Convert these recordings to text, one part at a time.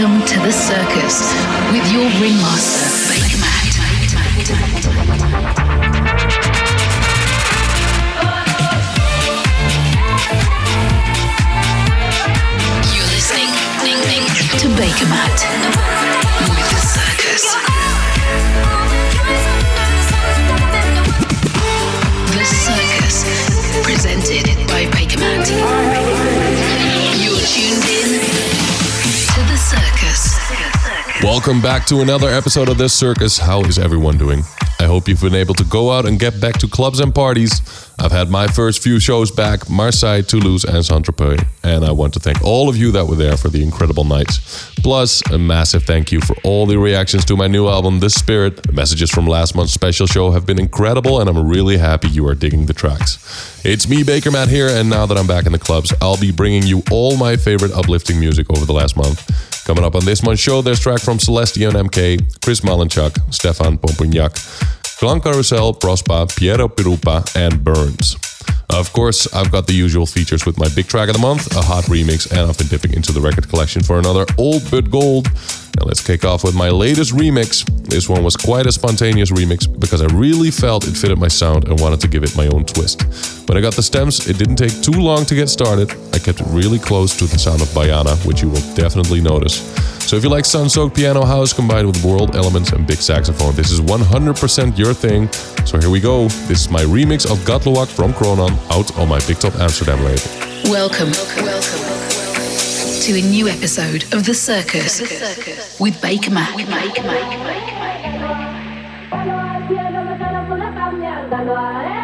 Welcome to the circus with your ringmaster, Bakermat. You're listening to Bakermat with the circus. The circus, presented by Bakermat. Welcome back to another episode of this circus. How is everyone doing? I hope you've been able to go out and get back to clubs and parties. I've had my first few shows back Marseille, Toulouse, and Saint Tropez, and I want to thank all of you that were there for the incredible nights. Plus, a massive thank you for all the reactions to my new album, The Spirit. The messages from last month's special show have been incredible, and I'm really happy you are digging the tracks. It's me, Bakermat, here, and now that I'm back in the clubs, I'll be bringing you all my favorite uplifting music over the last month. Coming up on this month's show, there's track from Celeste and MK, Chris Malinchak, Stéphane Pompougnac, Clan Carousel, Prospa, Piero Pirupa, and Burns. Of course, I've got the usual features with my big track of the month, a hot remix, and I've been dipping into the record collection for another old but gold. Now let's kick off with my latest remix. This one was quite a spontaneous remix because I really felt it fitted my sound and wanted to give it my own twist. When I got the stems, it didn't take too long to get started. I kept it really close to the sound of Bayana, which you will definitely notice. So if you like sun-soaked piano house combined with world elements and big saxophone, this is 100% your thing. So here we go. This is my remix of Gatluak from Kronon out on my Big Top Amsterdam label. Welcome. welcome, welcome, to a new episode of The Circus circus with Bakermat. In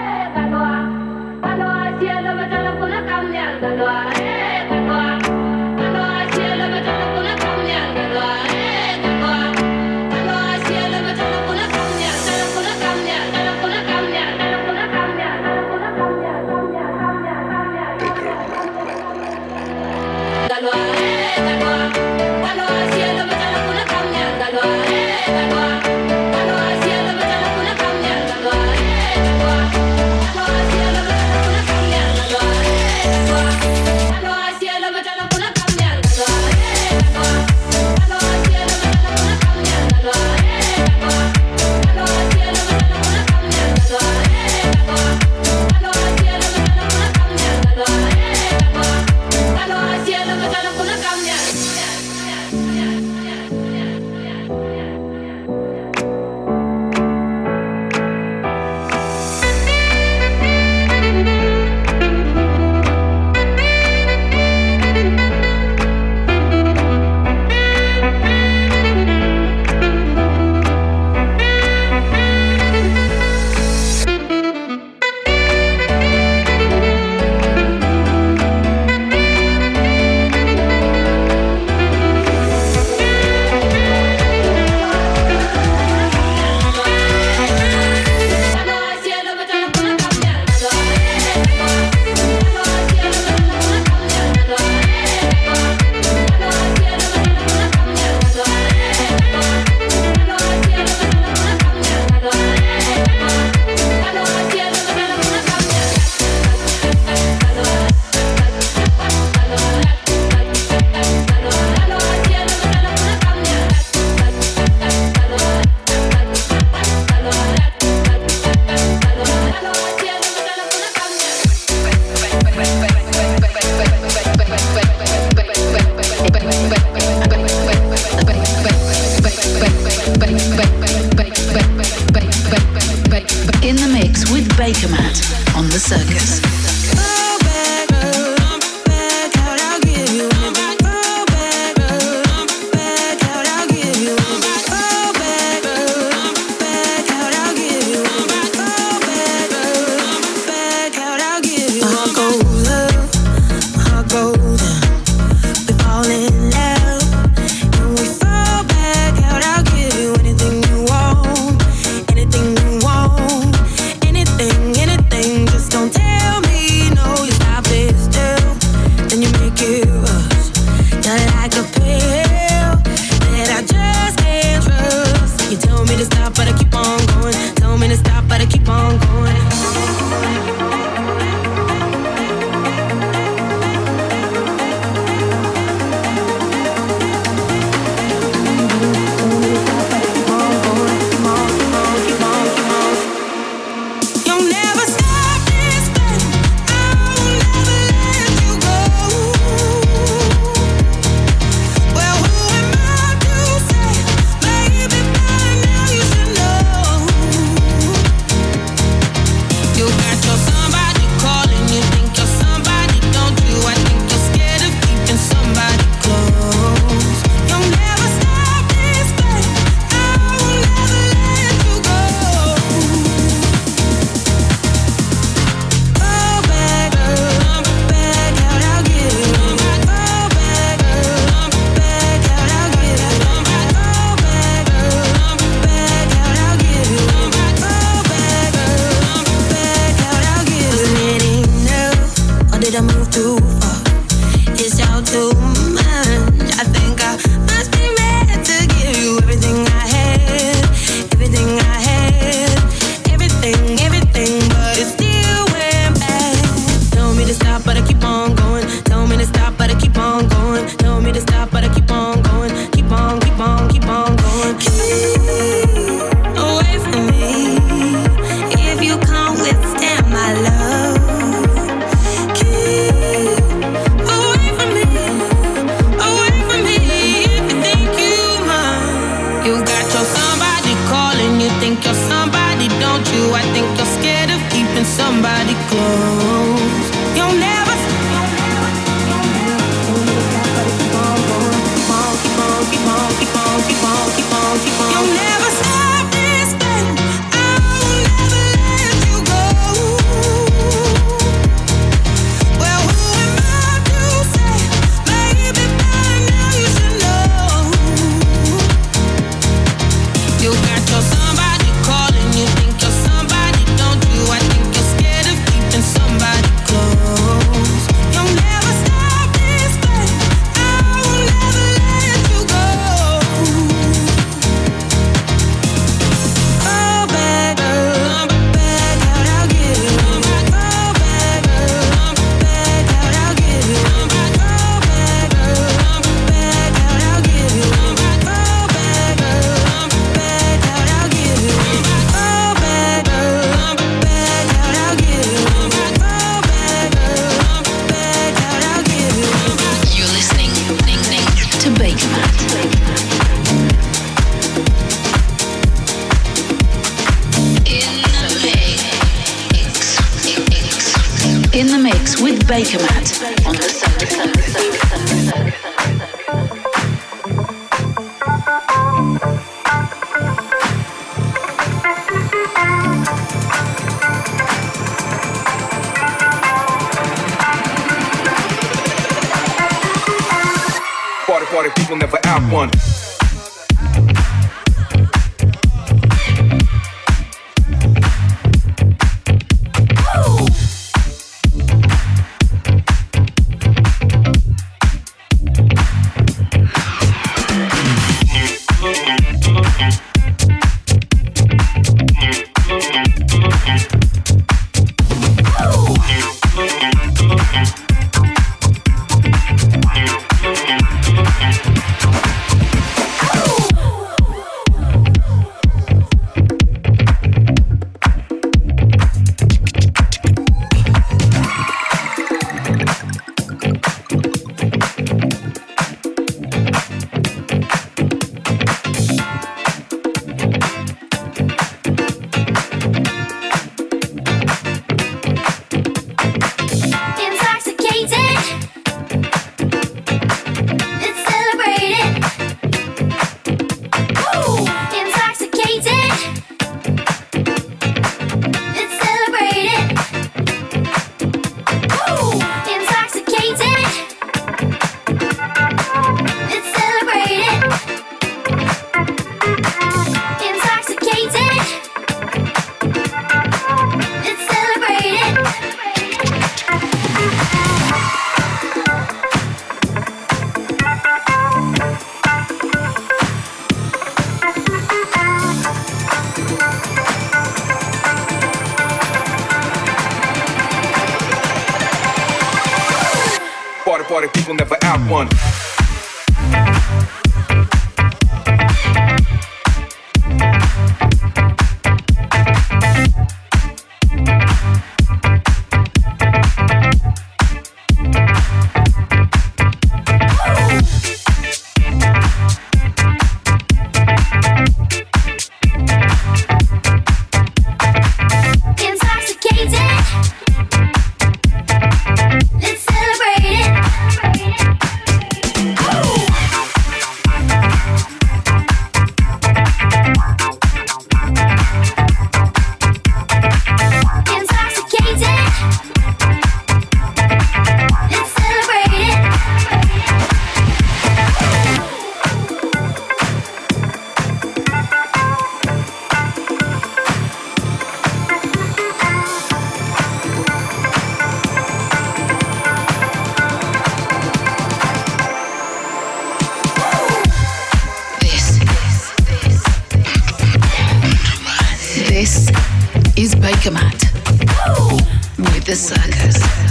circus.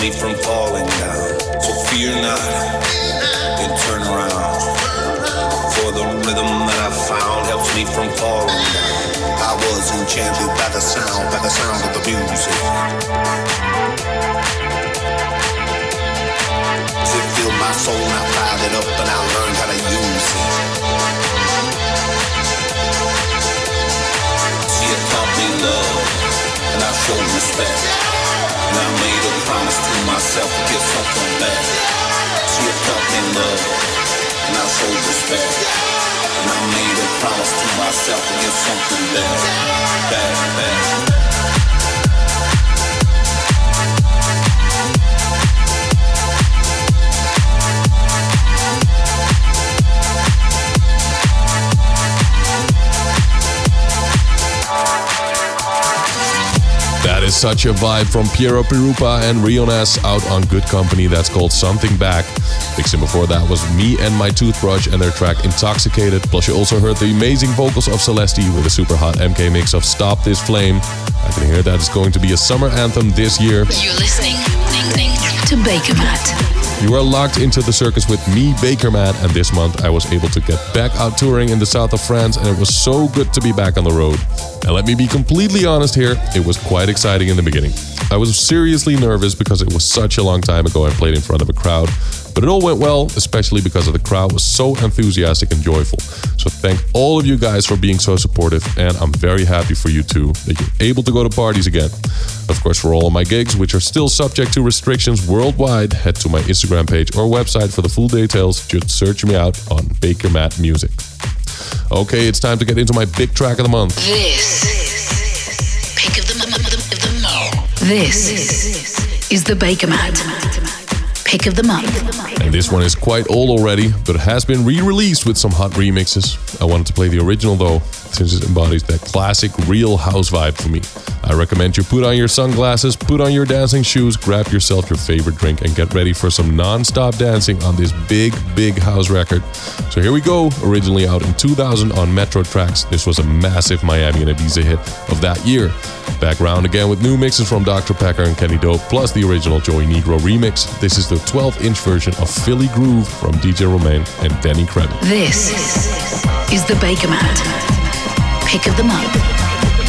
Me from falling down. So fear not and turn around. For the rhythm that I found helps me from falling down. I was enchanted by the sound, by the sound of the music. It filled my soul and I fired it up and I learned how to use it. It taught me love and I showed respect. And I made a promise to myself to get something back. It taught me love and I showed respect. And I made a promise to myself to get something back. Back, back. Is such a vibe from Piero Pirupa and Rionas out on Good Company that's called Something Back. Mixing before that was me and my toothbrush and their track Intoxicated. Plus, you also heard the amazing vocals of Celeste with a super hot MK mix of Stop This Flame. I can hear that it's going to be a summer anthem this year. You're listening to Bakermat. You are locked into the circus with me, Bakermat, and this month I was able to get back out touring in the south of France, and it was so good to be back on the road. And let me be completely honest here, it was quite exciting in the beginning. I was seriously nervous because it was such a long time ago I played in front of a crowd, but it all went well, especially because of the crowd was so enthusiastic and joyful. So thank all of you guys for being so supportive, and I'm very happy for you too that you're able to go to parties again. Of course, for all of my gigs, which are still subject to restrictions worldwide, head to my Instagram page or website for the full details. Just search me out on Bakermat Music. Okay, it's time to get into my big track of the month. This pick of the month. This is the Bakermat pick of the month. And this one is quite old already, but has been re-released with some hot remixes. I wanted to play the original though, since it embodies that classic real house vibe for me. I recommend you put on your sunglasses, put on your dancing shoes, grab yourself your favorite drink, and get ready for some non-stop dancing on this big, big house record. So here we go. Originally out in 2000 on Metro Tracks, this was a massive Miami and Ibiza hit of that year. Back around again with new mixes from Dr. Packer and Kenny Dope, plus the original Joey Negro remix. This is the 12-inch version of Philly Groove from DJ Romain and Danny Krivit. This is the Bakermat pick of the month.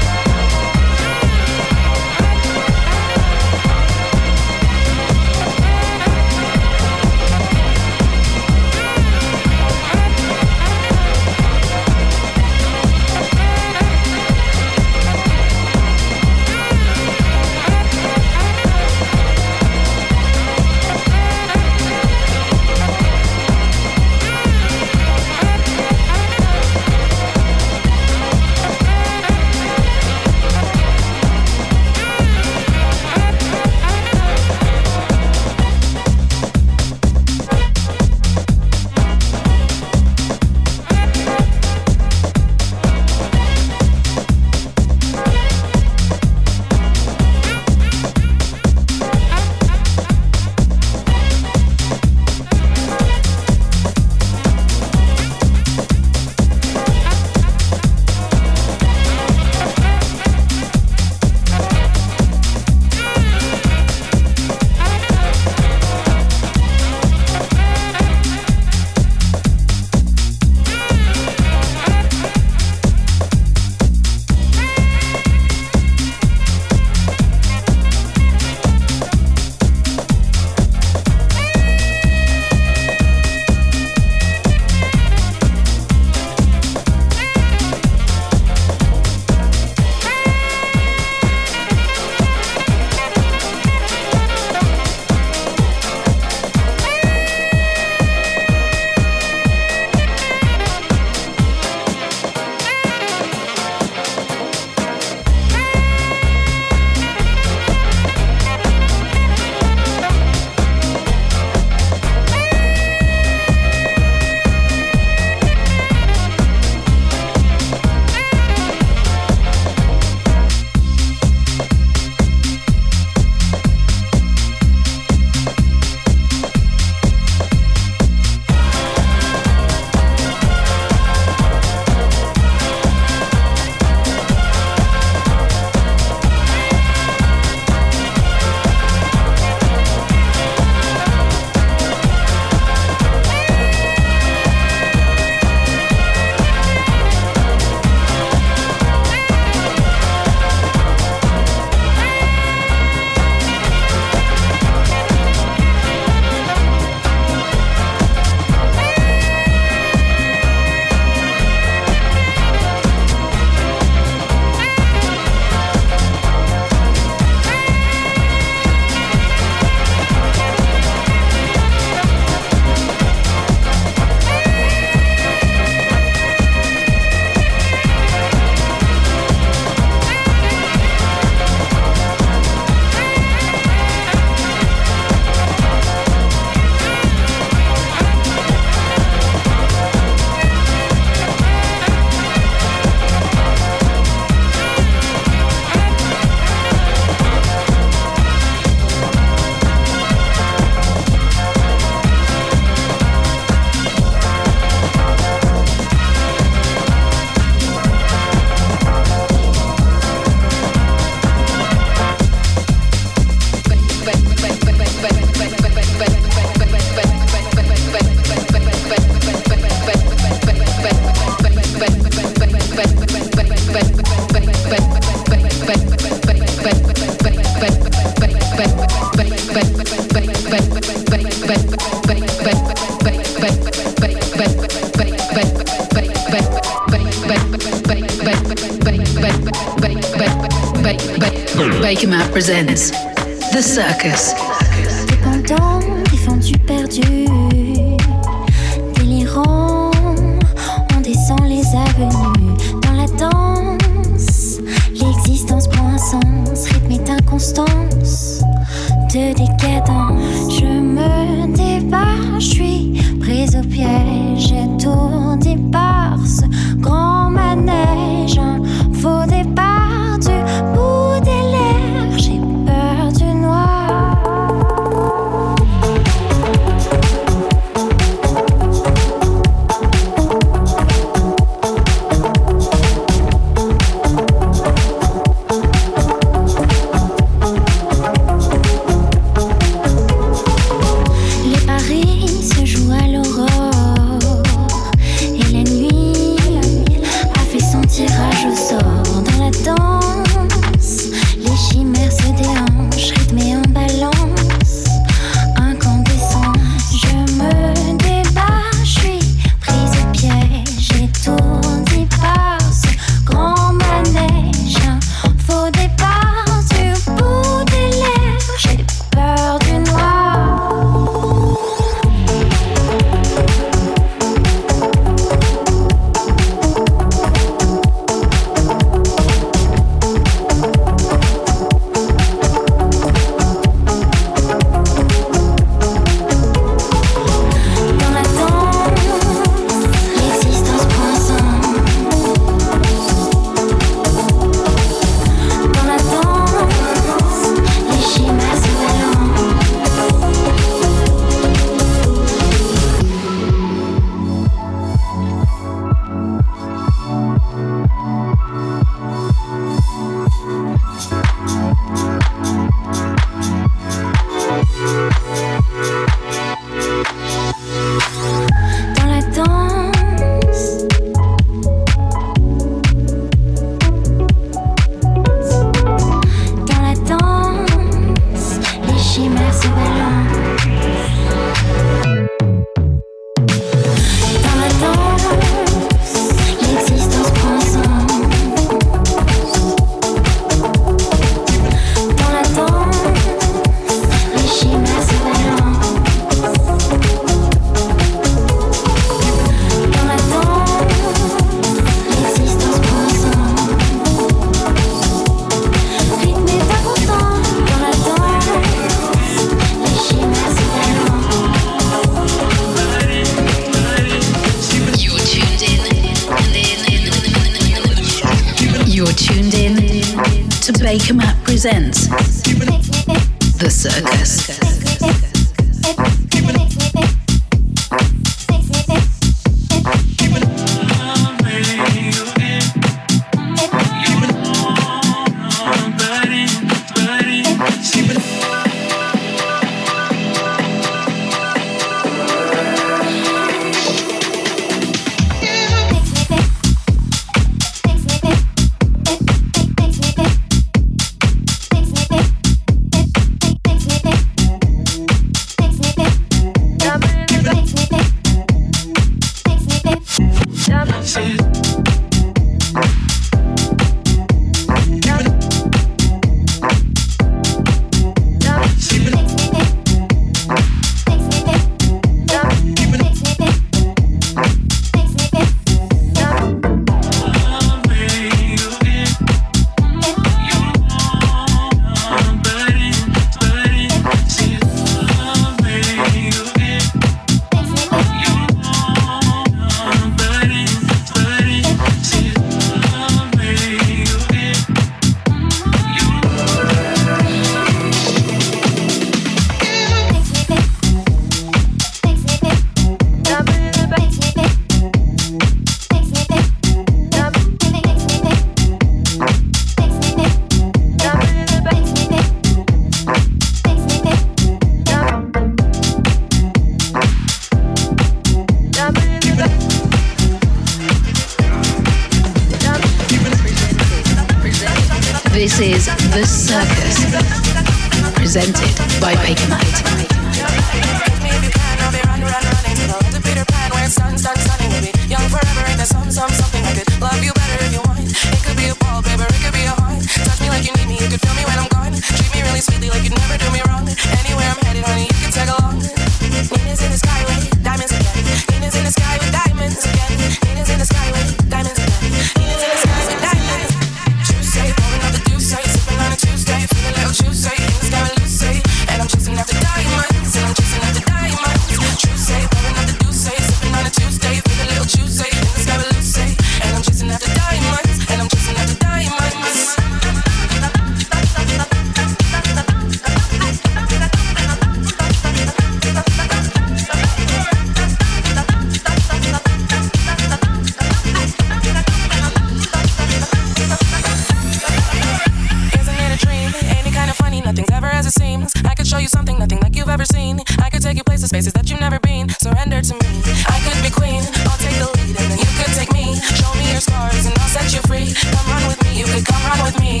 seems. I could show you something, nothing like you've ever seen. I could take you places, spaces that you've never been. Surrender to me. I could be queen, I'll take the lead, and then you could take me. Show me your scars, and I'll set you free. Come run with me, you could come run with me.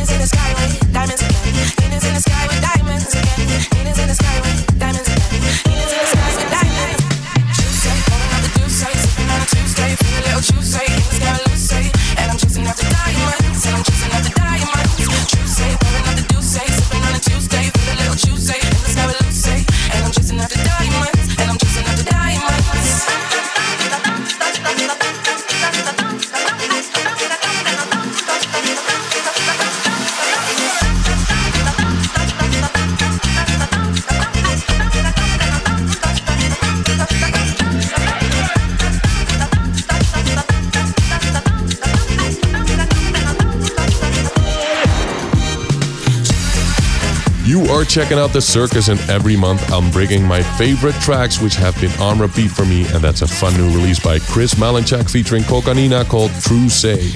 Is it checking out the circus, and every month I'm bringing my favorite tracks which have been on repeat for me, and that's a fun new release by Chris Malinchak featuring Kokanina called True Say.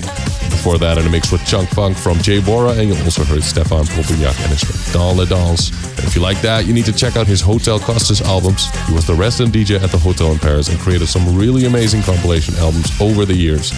Before that, in a mix with Chunk Funk from Jay Bora, and you also heard Stéphane Pompougnac and his track Dans le Danse. If you like that, you need to check out his Hotel Costes albums. He was the resident DJ at the hotel in Paris and created some really amazing compilation albums over the years.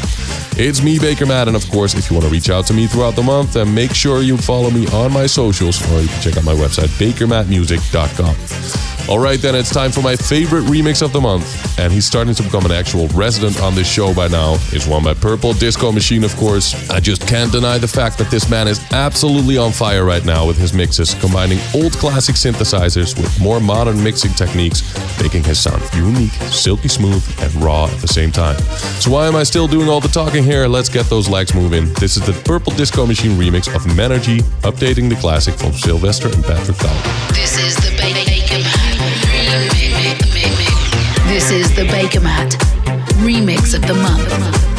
It's me, Bakermat, and of course, if you want to reach out to me throughout the month, then make sure you follow me on my socials or you can check out my website, bakermattmusic.com. All right, then it's time for my favorite remix of the month. And he's starting to become an actual resident on this show by now. It's one by Purple Disco Machine, of course. I just can't deny the fact that this man is absolutely on fire right now with his mixes, combining old classic synthesizers with more modern mixing techniques, making his sound unique, silky smooth, and raw at the same time. So why am I still doing all the talking here? Let's get those legs moving. This is the Purple Disco Machine remix of Menergy, updating the classic from Sylvester and Patrick Bell. This is the Bakermat remix of the month.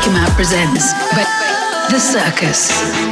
Shake 'em Out presents The Circus.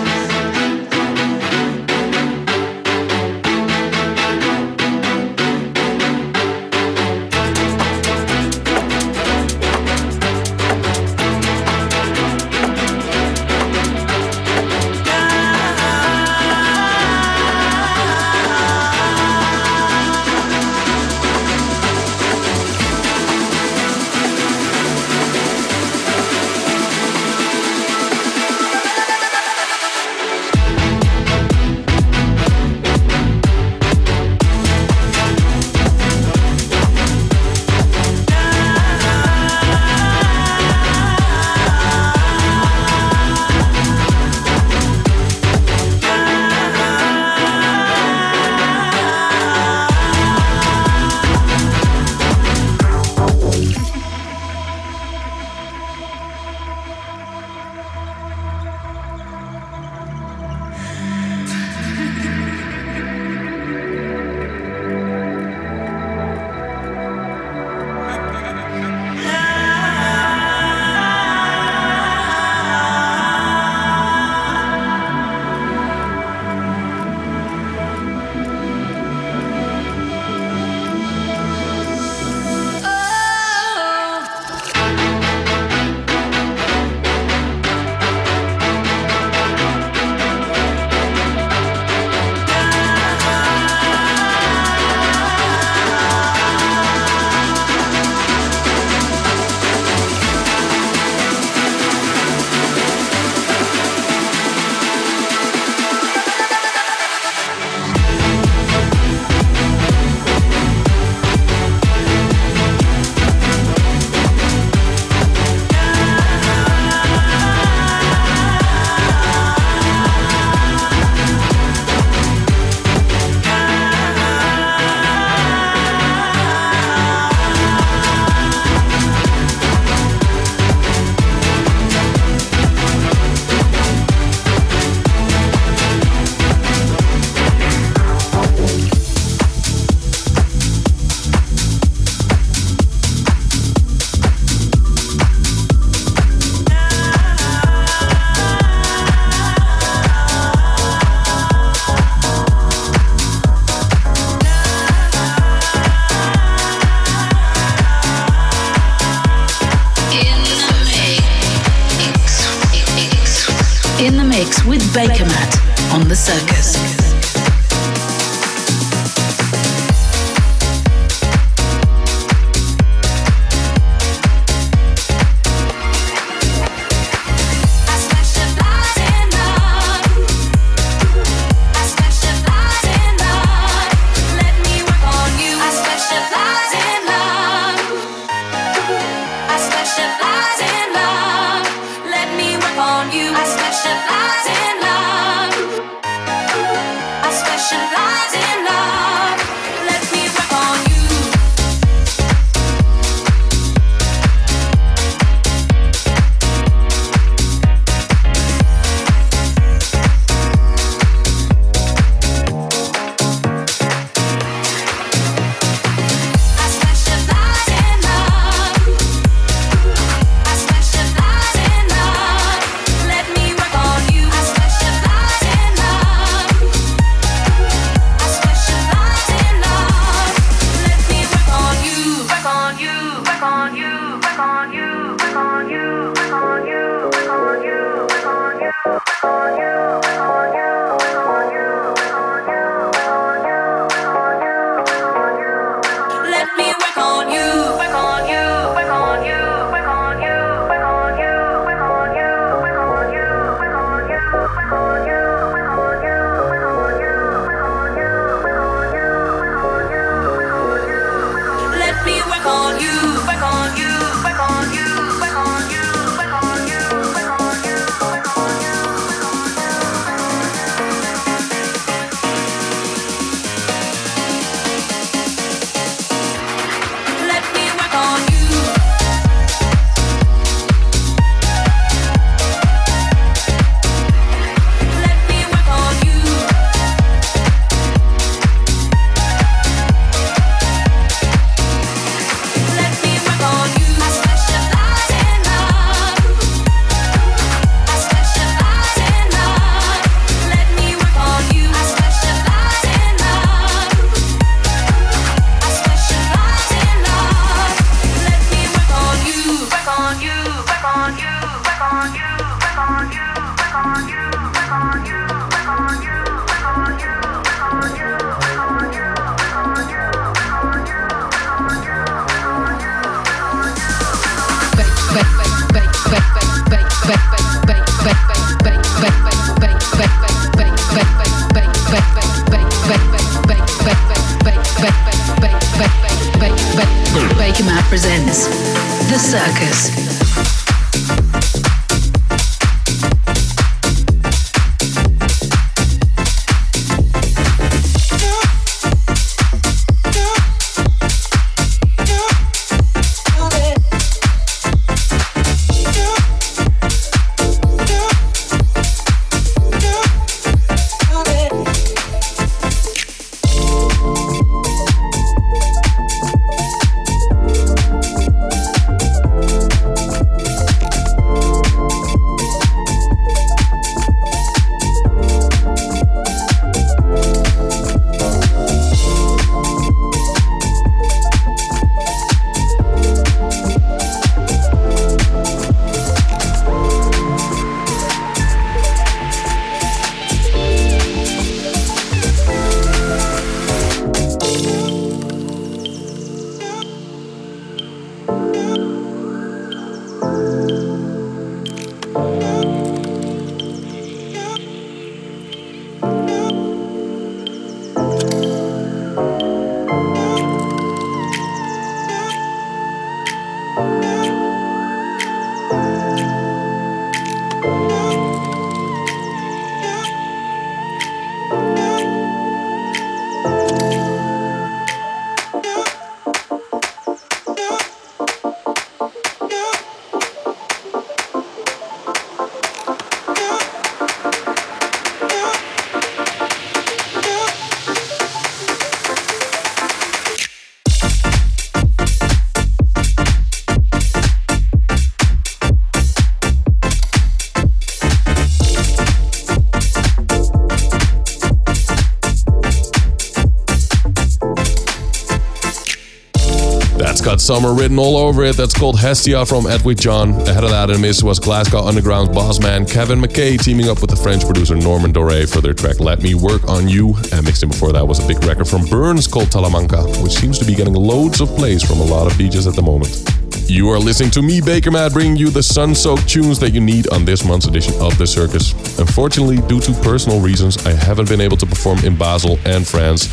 Summer written all over it. That's called Hestia from Edwin John. Ahead of that in miss was Glasgow Underground's boss man Kevin McKay teaming up with the French producer Norman Doray for their track Let Me Work on You. And mixed in before that was a big record from Burns called Talamanca, which seems to be getting loads of plays from a lot of DJs at the moment. You are listening to me, Bakermat, bringing you the sun soaked tunes that you need on this month's edition of The Circus. Unfortunately, due to personal reasons, I haven't been able to perform in Basel and France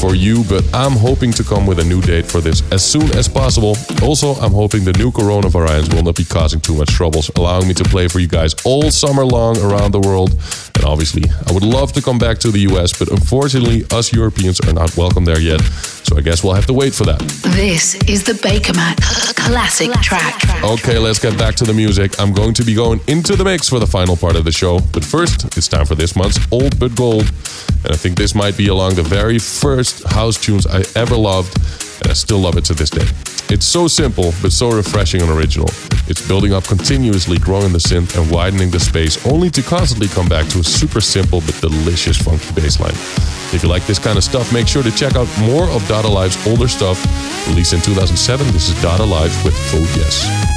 for you, but I'm hoping to come with a new date for this as soon as possible. Also, I'm hoping the new corona variants will not be causing too much troubles, allowing me to play for you guys all summer long around the world. And obviously, I would love to come back to the US, but unfortunately, us Europeans are not welcome there yet. So I guess we'll have to wait for that. This is the Bakermat classic track. Okay, let's get back to the music. I'm going to be going into the mix for the final part of the show. But first, it's time for this month's Old But Gold. And I think this might be along the very first house tunes I ever loved, and I still love it to this day. It's so simple, but so refreshing and original. It's building up continuously, growing the synth and widening the space, only to constantly come back to a super simple but delicious funky bass line. If you like this kind of stuff, make sure to check out more of Dada Life's older stuff. Released in 2007, this is Dada Life with Vote Yes.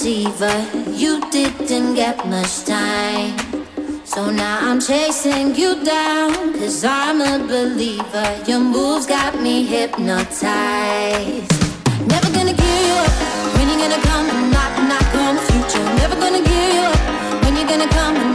deceiver. You didn't get much time. So now I'm chasing you down, cause I'm a believer. Your moves got me hypnotized. Never gonna give you up. When you gonna come and knock, knock on the future? Never gonna give you up. When you gonna come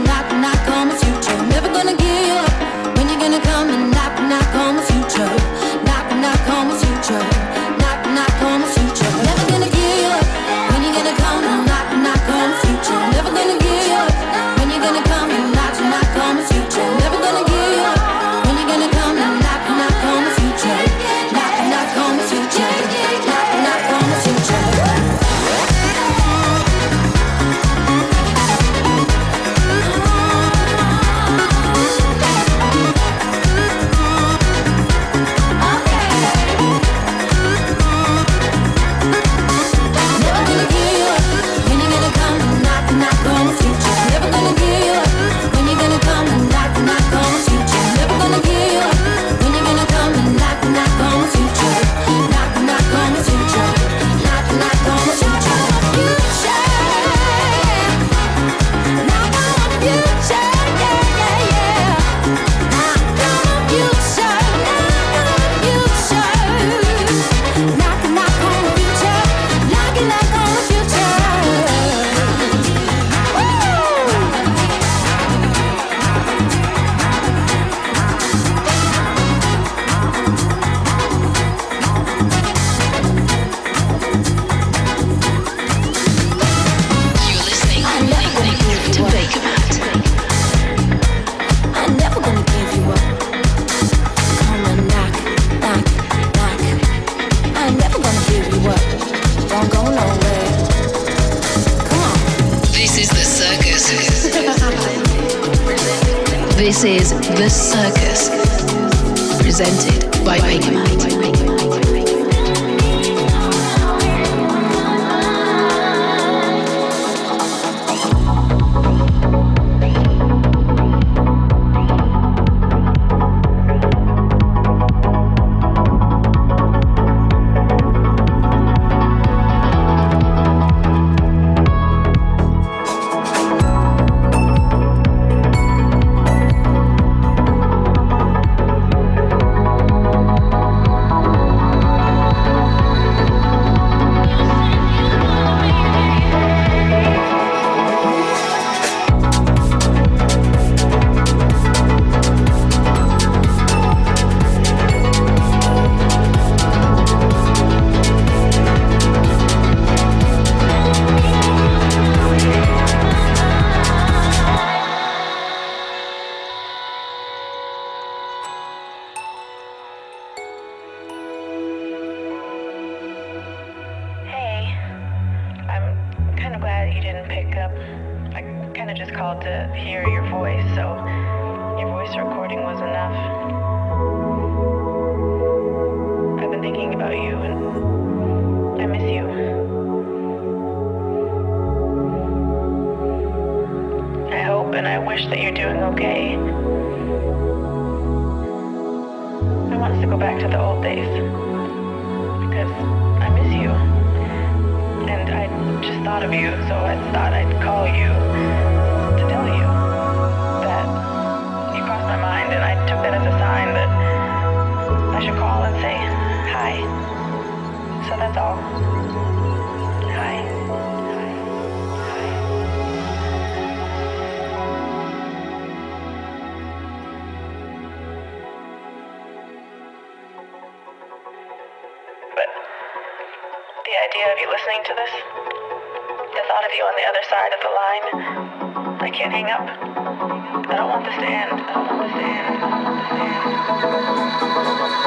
is The Circus, presented by Bakermat. thought of you, so I thought I'd call you. line. I can't hang up. I don't want this to end. I don't want this to end. I don't want this to end.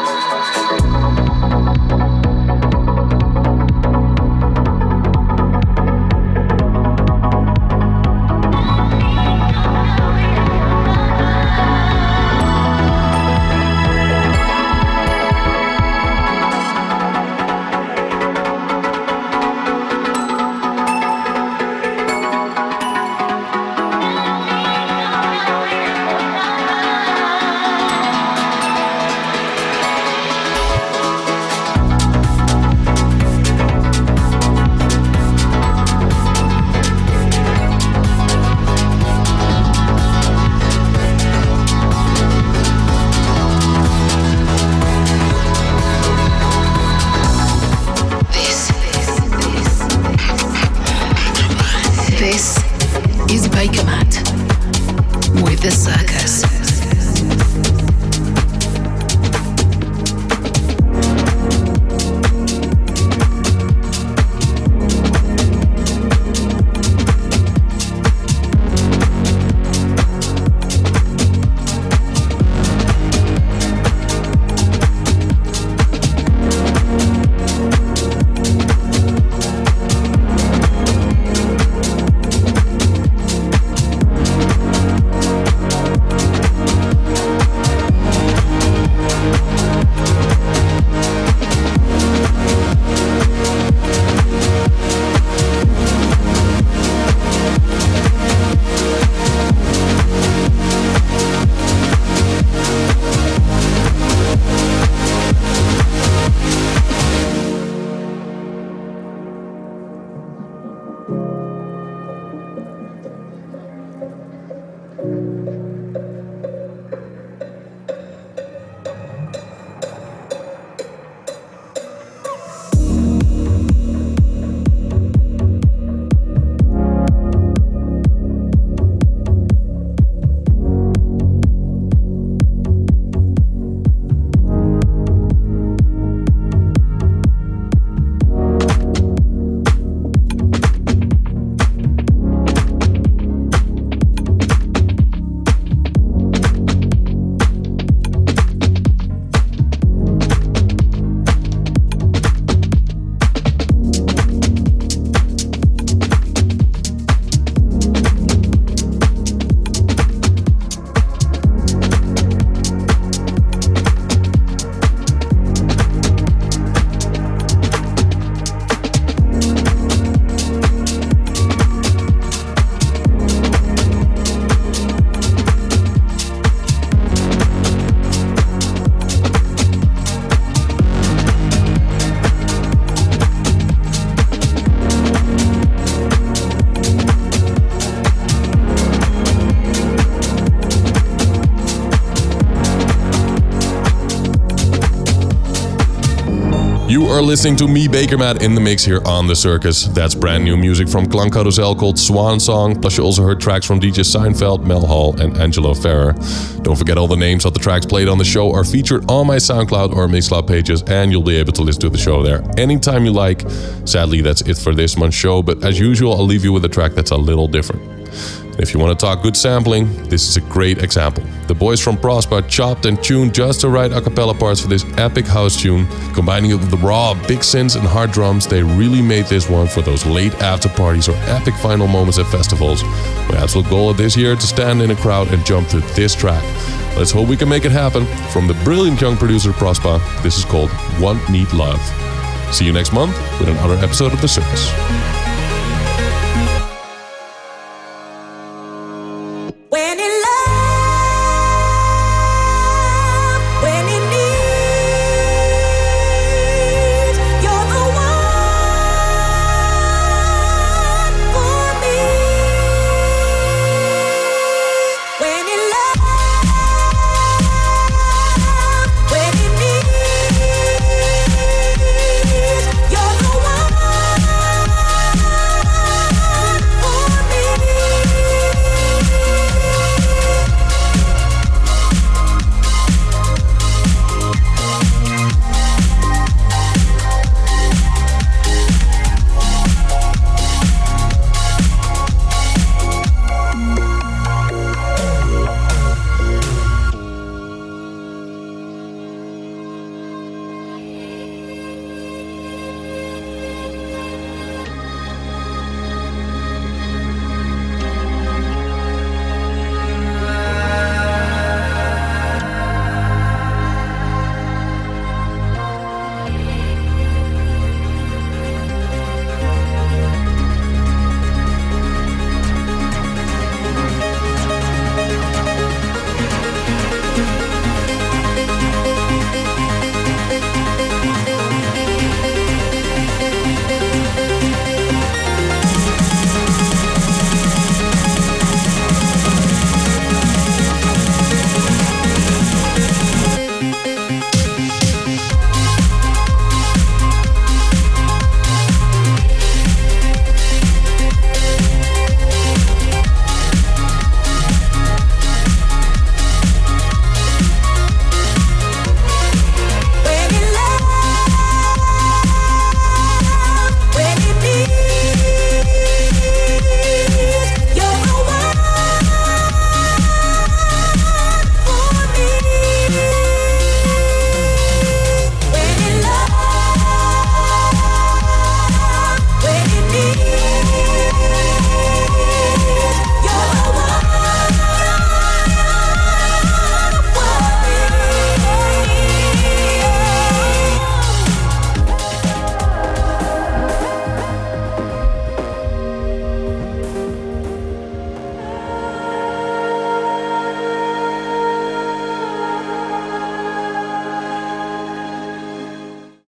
Are listening to me, Bakermat, in the mix here on The Circus. That's brand new music from Klangkarussell called Swan Song, plus you also heard tracks from DJ Seinfeld, Mel Hall, and Angelo Ferreri. Don't forget all the names of the tracks played on the show are featured on my SoundCloud or Mixcloud pages, and you'll be able to listen to the show there anytime you like. Sadly, that's it for this month's show, but as usual, I'll leave you with a track that's a little different. If you want to talk good sampling, this is a great example. The boys from Prospa chopped and tuned just the right a cappella parts for this epic house tune. Combining it with the raw, big synths and hard drums, they really made this one for those late after parties or epic final moments at festivals. My absolute goal this year to stand in a crowd and jump to this track. Let's hope we can make it happen. From the brilliant young producer Prospa, this is called Want Need Love. See you next month with another episode of The Circus.